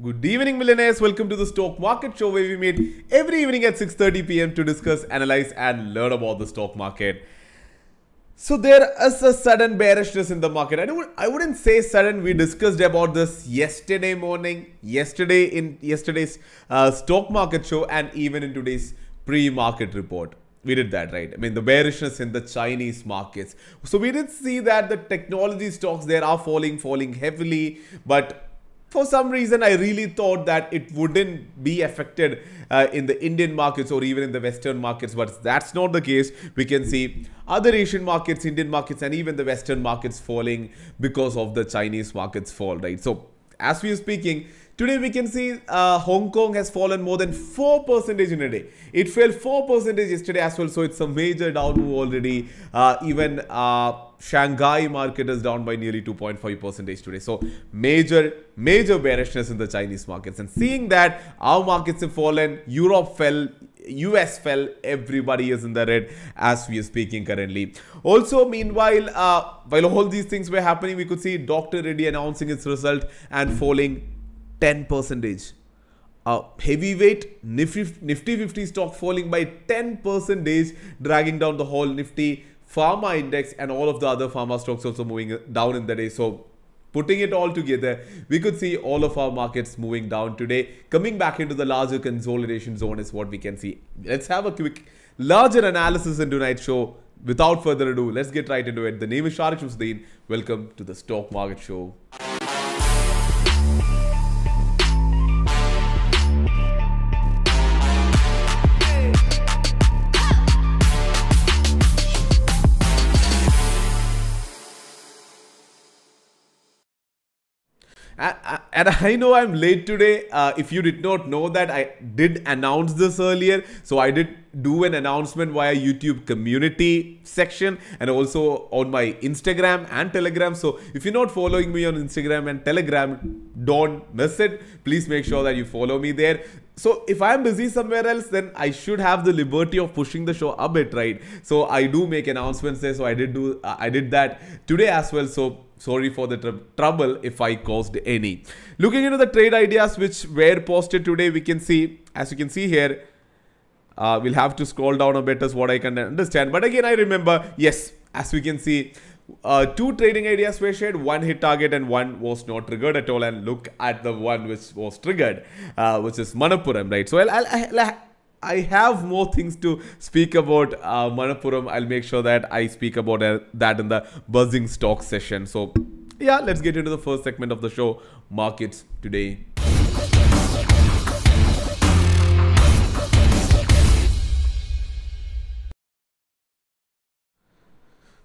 Good evening, millionaires. Welcome to the Stock Market Show, where we meet every evening at 6:30 p.m. to discuss, analyze, and learn about the stock market. So there is a sudden bearishness in the market. I don't. I wouldn't say sudden. We discussed about this yesterday morning, yesterday in yesterday's uh, stock market show, and even in today's pre-market report. We did that, right? I mean, the bearishness in the Chinese markets. So we did see that the technology stocks there are falling, falling heavily, but for some reason i really thought that it wouldn't be affected uh, in the indian markets or even in the western markets but that's not the case we can see other asian markets indian markets and even the western markets falling because of the chinese markets fall right so as we are speaking Today we can see uh, Hong Kong has fallen more than 4% in a day. It fell 4% yesterday as well. So it's a major down move already. Uh, even uh, Shanghai market is down by nearly 2.5% today. So major, major bearishness in the Chinese markets. And seeing that our markets have fallen, Europe fell, US fell, everybody is in the red as we are speaking currently. Also, meanwhile, uh, while all these things were happening, we could see Dr. Reddy announcing its result and falling 10 percentage. Uh, heavyweight Nifty, Nifty 50 stock falling by 10 percentage, dragging down the whole Nifty pharma index and all of the other pharma stocks also moving down in the day. So putting it all together, we could see all of our markets moving down today. Coming back into the larger consolidation zone is what we can see. Let's have a quick larger analysis in tonight's show. Without further ado, let's get right into it. The name is Sharique Samsudheen. Welcome to the Stock Market Show. And I know I'm late today. Uh, if you did not know that, I did announce this earlier. So I did do an announcement via YouTube community section and also on my Instagram and Telegram. So if you're not following me on Instagram and Telegram, don't miss it. Please make sure that you follow me there. So if I'm busy somewhere else, then I should have the liberty of pushing the show a bit, right? So I do make announcements there. So I did do, uh, I did that today as well. So sorry for the tr trouble if I caused any. Looking into the trade ideas which were posted today, we can see, as you can see here, uh, we'll have to scroll down a bit as what I can understand. But again, I remember, yes, as we can see, uh, two trading ideas were shared, one hit target and one was not triggered at all. And look at the one which was triggered, uh, which is Manappuram, right? So I'll, I'll, I'll, I have more things to speak about uh, Manappuram. I'll make sure that I speak about uh, that in the buzzing stock session. So yeah, let's get into the first segment of the show, markets today.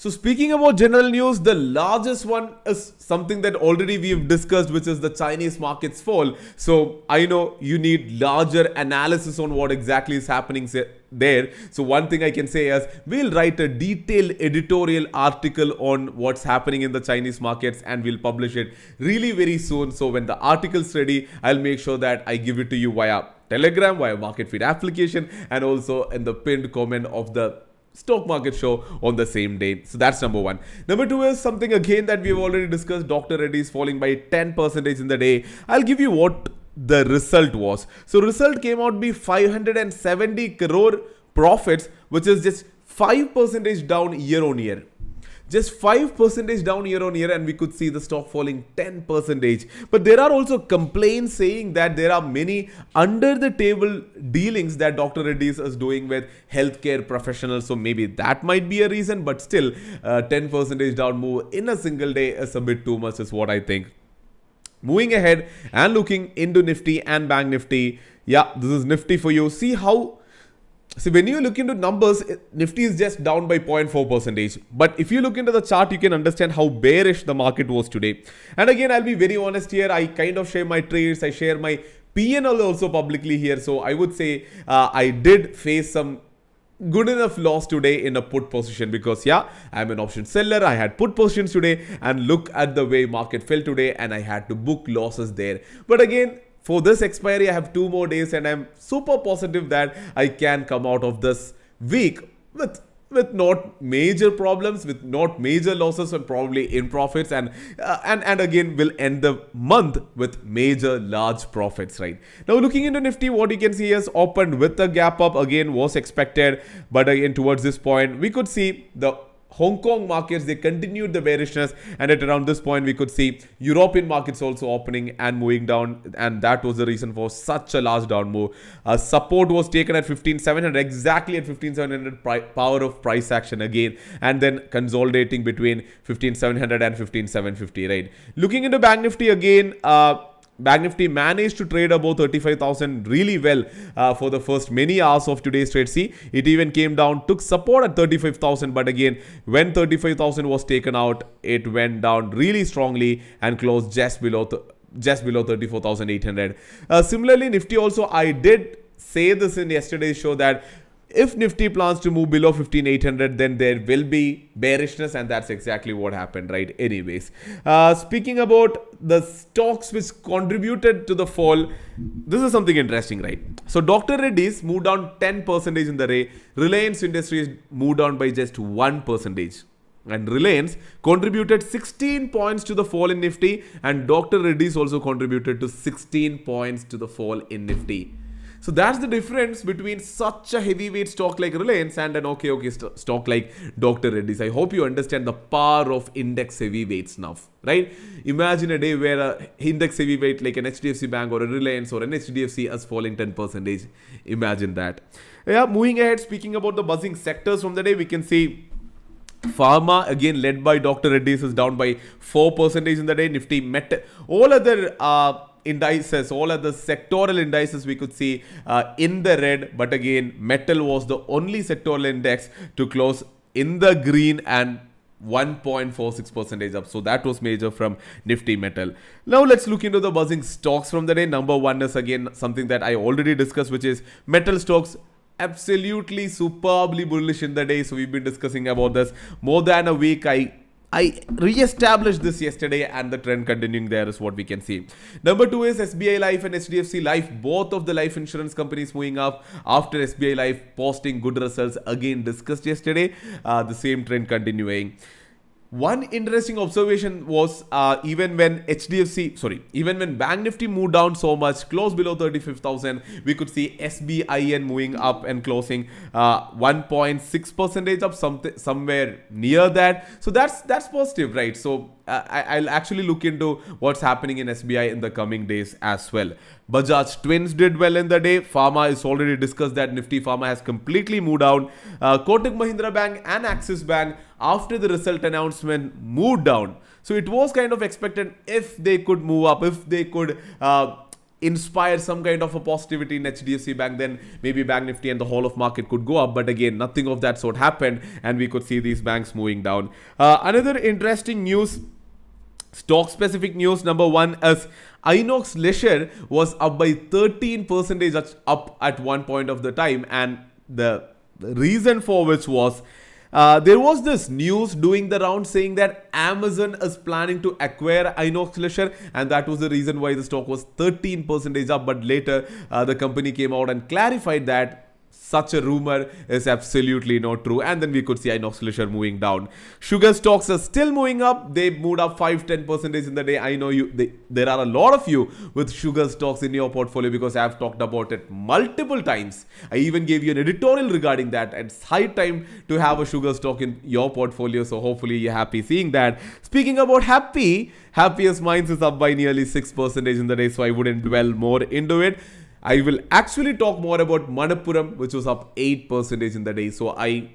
So speaking about general news, the largest one is something that already we've discussed, which is the Chinese markets fall. So I know you need larger analysis on what exactly is happening there. So one thing I can say is we'll write a detailed editorial article on what's happening in the Chinese markets and we'll publish it really very soon. So when the article's ready, I'll make sure that I give it to you via Telegram, via Market Feed application and also in the pinned comment of the stock market show on the same day. So that's number one. Number two is something again that we've already discussed. Dr. Reddy is falling by 10 percentage in the day. I'll give you what the result was. So result came out to be 570 crore profits, which is just 5 percentage down year on year just 5 percentage down year on year and we could see the stock falling 10 percentage. But there are also complaints saying that there are many under the table dealings that dr reddy's is doing with healthcare professionals. So maybe that might be a reason but still uh, 10 percentage down move in a single day is a bit too much is what i think. Moving ahead and looking into nifty and bank nifty. Yeah this is nifty for you. See how so when you look into numbers, Nifty is just down by 0.4 percentage. But if you look into the chart, you can understand how bearish the market was today. And again, I'll be very honest here. I kind of share my trades. I share my PNL also publicly here. So I would say uh, I did face some good enough loss today in a put position because yeah i'm an option seller i had put positions today and look at the way market fell today and i had to book losses there but again for this expiry, I have two more days and I'm super positive that I can come out of this week with with not major problems, with not major losses, and probably in profits, and uh, and and again will end the month with major large profits. Right now, looking into Nifty, what you can see is opened with a gap up again was expected, but again towards this point we could see the Hong Kong markets, they continued the bearishness. And at around this point, we could see European markets also opening and moving down. And that was the reason for such a large down move. Uh, support was taken at 15,700, exactly at 15,700 power of price action again. And then consolidating between 15,700 and 15,750, right? Looking into Bank Nifty again, uh, Bank Nifty managed to trade above 35,000 really well uh, for the first many hours of today's trade. See, it even came down, took support at 35,000, but again, when 35,000 was taken out, it went down really strongly and closed just below just below 34,800. Uh, similarly, Nifty also, I did say this in yesterday's show that if Nifty plans to move below 15800 then there will be bearishness and that's exactly what happened right anyways uh, speaking about the stocks which contributed to the fall this is something interesting right so Dr. Reddy's moved down 10 percentage in the day Reliance Industries moved down by just 1 percentage and Reliance contributed 16 points to the fall in Nifty and Dr. Reddy's also contributed to 16 points to the fall in Nifty so that's the difference between such a heavyweight stock like Reliance and an okay, okay st stock like Dr. Reddy's. I hope you understand the power of index heavyweights now, right? Imagine a day where a index heavyweight like an HDFC Bank or a Reliance or an HDFC is falling 10%. Imagine that. Yeah, moving ahead, speaking about the buzzing sectors from the day, we can see Pharma again led by Dr. Reddy's is down by 4% in the day. Nifty met all other uh, indices, all other sectoral indices we could see uh, in the red. But again, metal was the only sectoral index to close in the green and 1.46 percentage up. So that was major from nifty metal. Now let's look into the buzzing stocks from the day. Number one is again something that i already discussed which is metal stocks absolutely superbly bullish in the day. So we've been discussing about this more than a week. I I re-established this yesterday and the trend continuing there is what we can see. Number two is SBI Life and HDFC Life. Both of the life insurance companies moving up after SBI Life posting good results again discussed yesterday. Uh, the same trend continuing. One interesting observation was uh, even when HDFC, sorry, even when Bank Nifty moved down so much, close below 35,000, we could see SBIN moving up and closing uh, 1.6 percentage up, somewhere near that. So that's that's positive, right? So uh, I, will actually look into what's happening in SBI in the coming days as well. Bajaj Twins did well in the day. Pharma is already discussed that Nifty Pharma has completely moved down. Uh, Kotak Mahindra Bank and Axis Bank after the result announcement moved down. So it was kind of expected if they could move up, if they could uh, inspire some kind of a positivity in HDFC Bank, then maybe Bank Nifty and the whole of market could go up. But again, nothing of that sort happened, and we could see these banks moving down. Uh, another interesting news Stock specific news number one is Inox Leisure was up by 13 percentage up at one point of the time and the reason for which was uh, there was this news doing the round saying that Amazon is planning to acquire Inox Leisure and that was the reason why the stock was 13 percentage up. But later uh, the company came out and clarified that such a rumor is absolutely not true. And then we could see Inox Leisure moving down. Sugar stocks are still moving up. They moved up 5-10% in the day. I know you. They, there are a lot of you with sugar stocks in your portfolio because I have talked about it multiple times. I even gave you an editorial regarding that. It's high time to have a sugar stock in your portfolio. So hopefully you're happy seeing that. Speaking about happy, Happiest Minds is up by nearly 6% in the day. So I wouldn't dwell more into it. I will actually talk more about Manappuram, which was up 8% in the day. So I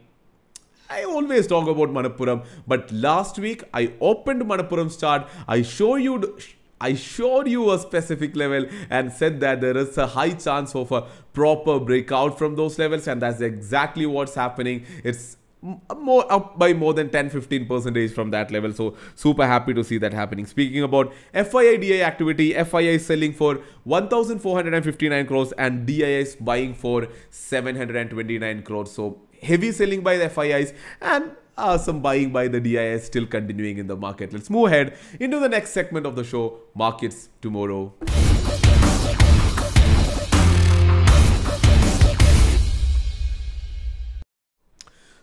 I always talk about Manappuram, but last week I opened Manappuram's chart. I show you I showed you a specific level and said that there is a high chance of a proper breakout from those levels and that's exactly what's happening. It's more up by more than 10 15 percentage from that level so super happy to see that happening speaking about FII DI activity FII is selling for 1459 crores and DI is buying for 729 crores so heavy selling by the FIIs and uh, some buying by the DIS still continuing in the market. Let's move ahead into the next segment of the show, Markets Tomorrow.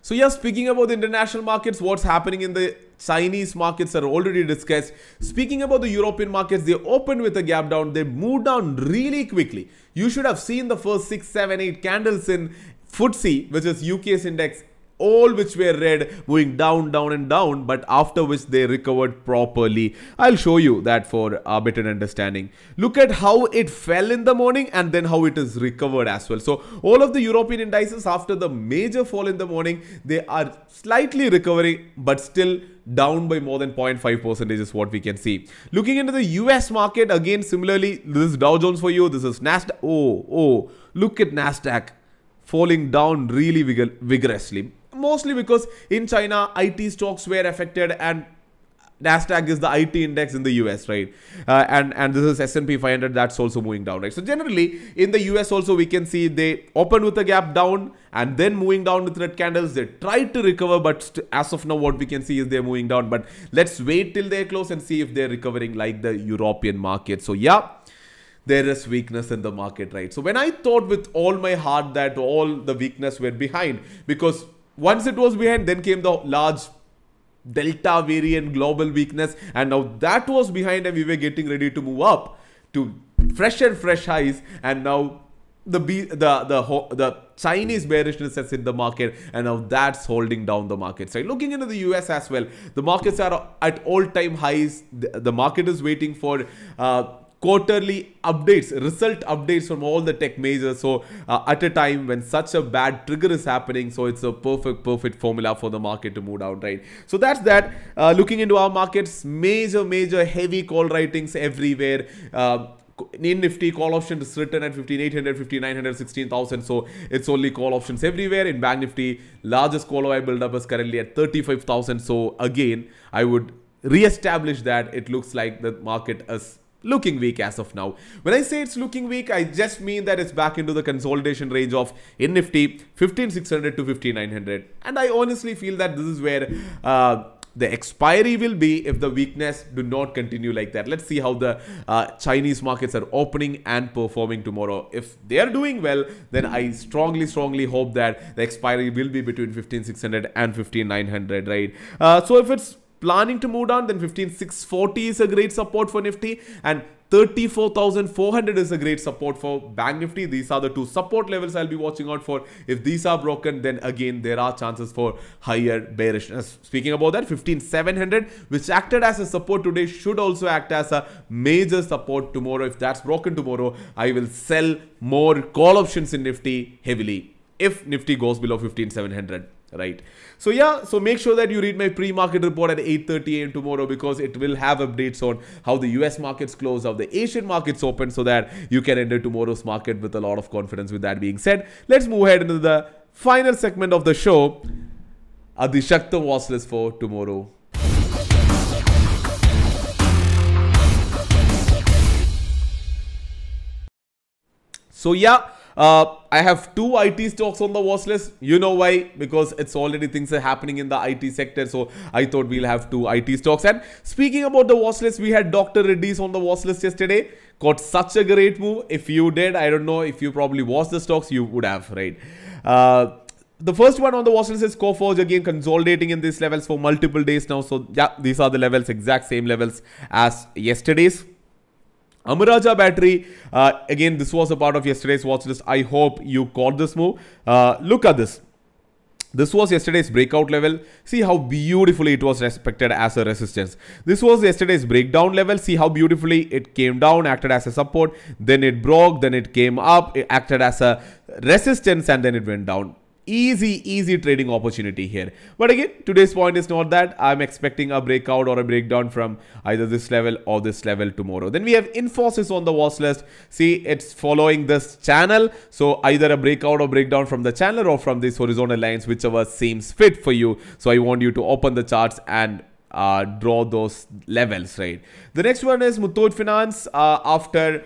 So yeah, speaking about the international markets, what's happening in the Chinese markets are already discussed. Speaking about the European markets, they opened with a gap down. They moved down really quickly. You should have seen the first six, seven, eight candles in FTSE, which is UK's index all which were red moving down down and down but after which they recovered properly. I'll show you that for a better understanding. Look at how it fell in the morning and then how it is recovered as well. So all of the european indices after the major fall in the morning they are slightly recovering but still down by more than 0.5 percentage is what we can see. Looking into the us market again similarly this is dow jones for you this is nasdaq oh oh look at nasdaq falling down really vigor vigorously mostly because in China, IT stocks were affected and Nasdaq is the IT index in the US, right? Uh, and and this is S&P 500 that's also moving down, right? So generally in the US also we can see they open with a gap down and then moving down with red candles. They tried to recover, but as of now what we can see is they're moving down. But let's wait till they close and see if they're recovering like the European market. So yeah there is weakness in the market, right? So when I thought with all my heart that all the weakness were behind because once it was behind, then came the large delta variant global weakness, and now that was behind, and we were getting ready to move up to fresh and fresh highs, and now the the the the Chinese bearishness has hit the market, and now that's holding down the markets. Right, looking into the US as well, the markets are at all-time highs. The, the market is waiting for. Uh, quarterly updates, result updates from all the tech majors. So uh, at a time when such a bad trigger is happening, so it's a perfect, perfect formula for the market to move down, right? So that's that. Uh, looking into our markets, major, major heavy call writings everywhere. Uh, in Nifty, call option is written at 15,800, 15,900, 16,000. So it's only call options everywhere. In Bank Nifty, largest call OI build up is currently at 35,000. So again, I would re-establish that it looks like the market is looking weak as of now. When I say it's looking weak, I just mean that it's back into the consolidation range of in Nifty 15600 to 15900. And I honestly feel that this is where uh, the expiry will be if the weakness do not continue like that. Let's see how the uh, Chinese markets are opening and performing tomorrow. If they are doing well, then I strongly, strongly hope that the expiry will be between 15600 and 15900, right? Uh, so if it's planning to move down, then 15640 is a great support for Nifty and 34,400 is a great support for Bank Nifty. These are the two support levels I'll be watching out for. If these are broken, then again, there are chances for higher bearishness. Speaking about that, 15,700, which acted as a support today, should also act as a major support tomorrow. If that's broken tomorrow, I will sell more call options in Nifty heavily if Nifty goes below 15,700 right? So yeah so make sure that you read my pre-market report at 8:30 am tomorrow because it will have updates on how the us markets close how the asian markets open so that you can enter tomorrow's market with a lot of confidence. With that being said let's move ahead into the final segment of the show. Uh, the shakta watch list for tomorrow. So yeah uh, I have two IT stocks on the watch list. You know why? Because it's already things are happening in the IT sector. So I thought we'll have two IT stocks. And speaking about the watch list, we had Dr. Reddy's on the watch list yesterday. Got such a great move. If you did, I don't know if you probably watched the stocks, you would have, right? Uh, the first one on the watch list is Coforge again consolidating in these levels for multiple days now. So yeah, these are the levels, exact same levels as yesterday's. Amara Raja battery, uh, again, this was a part of yesterday's watch list. I hope you caught this move. Uh, look at this. This was yesterday's breakout level. See how beautifully it was respected as a resistance. This was yesterday's breakdown level. See how beautifully it came down, acted as a support. Then it broke, then it came up, it acted as a resistance and then it went down easy easy trading opportunity here. But again today's point is not that i'm expecting a breakout or a breakdown from either this level or this level tomorrow. Then we have infosys on the watch list. See it's following this channel. So either a breakout or breakdown from the channel or from these horizontal lines whichever seems fit for you. So i want you to open the charts and uh, draw those levels right? The next one is Muthoot Finance uh, after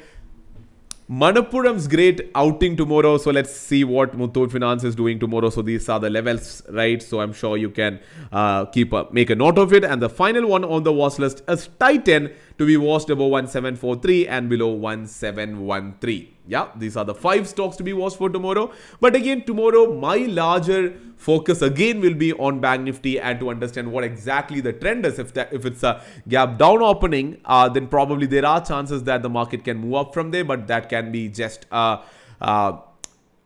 Manappuram's great outing tomorrow. So let's see what Muthoot Finance is doing tomorrow. So these are the levels, right? So I'm sure you can uh, keep a, make a note of it. And the final one on the watch list is Titan to be watched above 1743 and below 1713. Yeah, these are the five stocks to be watched for tomorrow. But again, tomorrow, my larger focus again will be on Bank Nifty and to understand what exactly the trend is. If that if it's a gap down opening, uh, then probably there are chances that the market can move up from there, but that can be just a, a,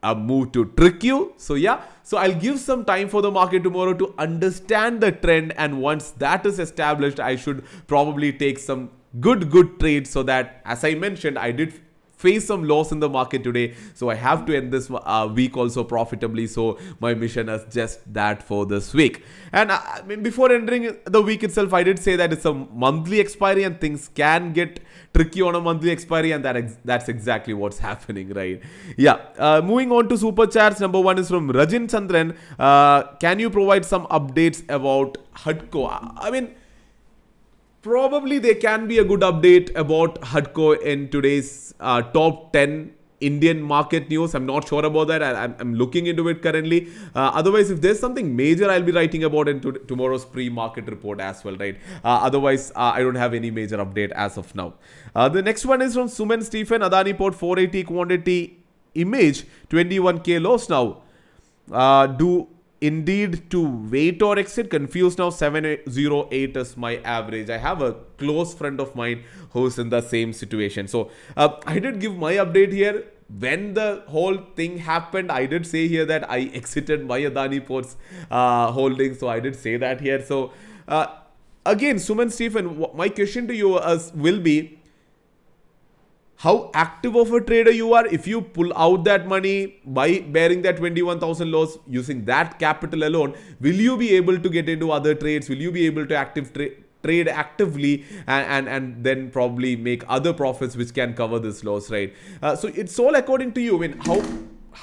a move to trick you. So yeah, so I'll give some time for the market tomorrow to understand the trend, and once that is established, I should probably take some good good trade so that as I mentioned, I did face some loss in the market today. So I have to end this uh, week also profitably. So my mission is just that for this week. And uh, I mean, before entering the week itself, I did say that it's a monthly expiry and things can get tricky on a monthly expiry and that ex that's exactly what's happening right yeah uh, moving on to super chats number one is from rajin chandran uh, can you provide some updates about hudco i mean probably there can be a good update about Hudco in today's uh, top 10 Indian market news. I'm not sure about that. I, am looking into it currently. Uh, otherwise, if there's something major, I'll be writing about in tomorrow's pre-market report as well, right? Uh, otherwise, uh, I don't have any major update as of now. Uh, the next one is from Suman Stephen. Adani port 480 quantity image 21k loss now. Uh, do indeed to wait or exit. Confused now 708 is my average. I have a close friend of mine who's in the same situation. So uh, i did give my update here. When the whole thing happened i did say here that i exited my adani ports uh, holding. So i did say that here. So uh, again suman stephen my question to you is will be how active of a trader you are if you pull out that money by bearing that 21000 loss using that capital alone will you be able to get into other trades? Will you be able to active trade trade actively and, and and then probably make other profits which can cover this loss right? Uh, so it's all according to you. I mean how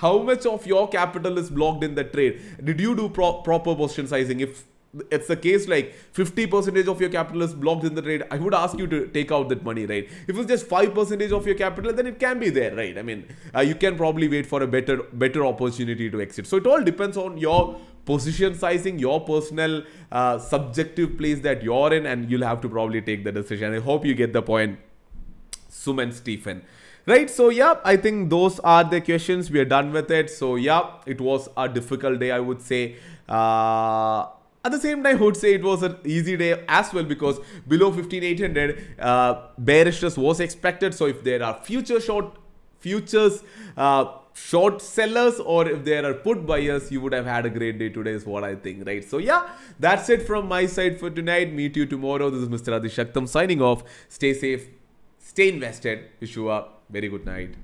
how much of your capital is blocked in the trade? Did you do pro proper position sizing? If it's the case like 50 percentage of your capital is blocked in the trade. I would ask you to take out that money right? If it's just 5 percentage of your capital then it can be there right? I mean uh, you can probably wait for a better better opportunity to exit. So it all depends on your position sizing your personal uh, subjective place that you're in and you'll have to probably take the decision. I hope you get the point suman stephen. Right so yeah i think those are the questions. We are done with it. So yeah it was a difficult day i would say. Uh, at the same time, I would say it was an easy day as well because below 15800, uh, bearishness was expected. So if there are future short futures, uh, short sellers or if there are put buyers you would have had a great day today is what i think right? So yeah that's it from my side for tonight. Meet you tomorrow. This is mr adishaktam signing off. Stay safe stay invested. Wish you a very good night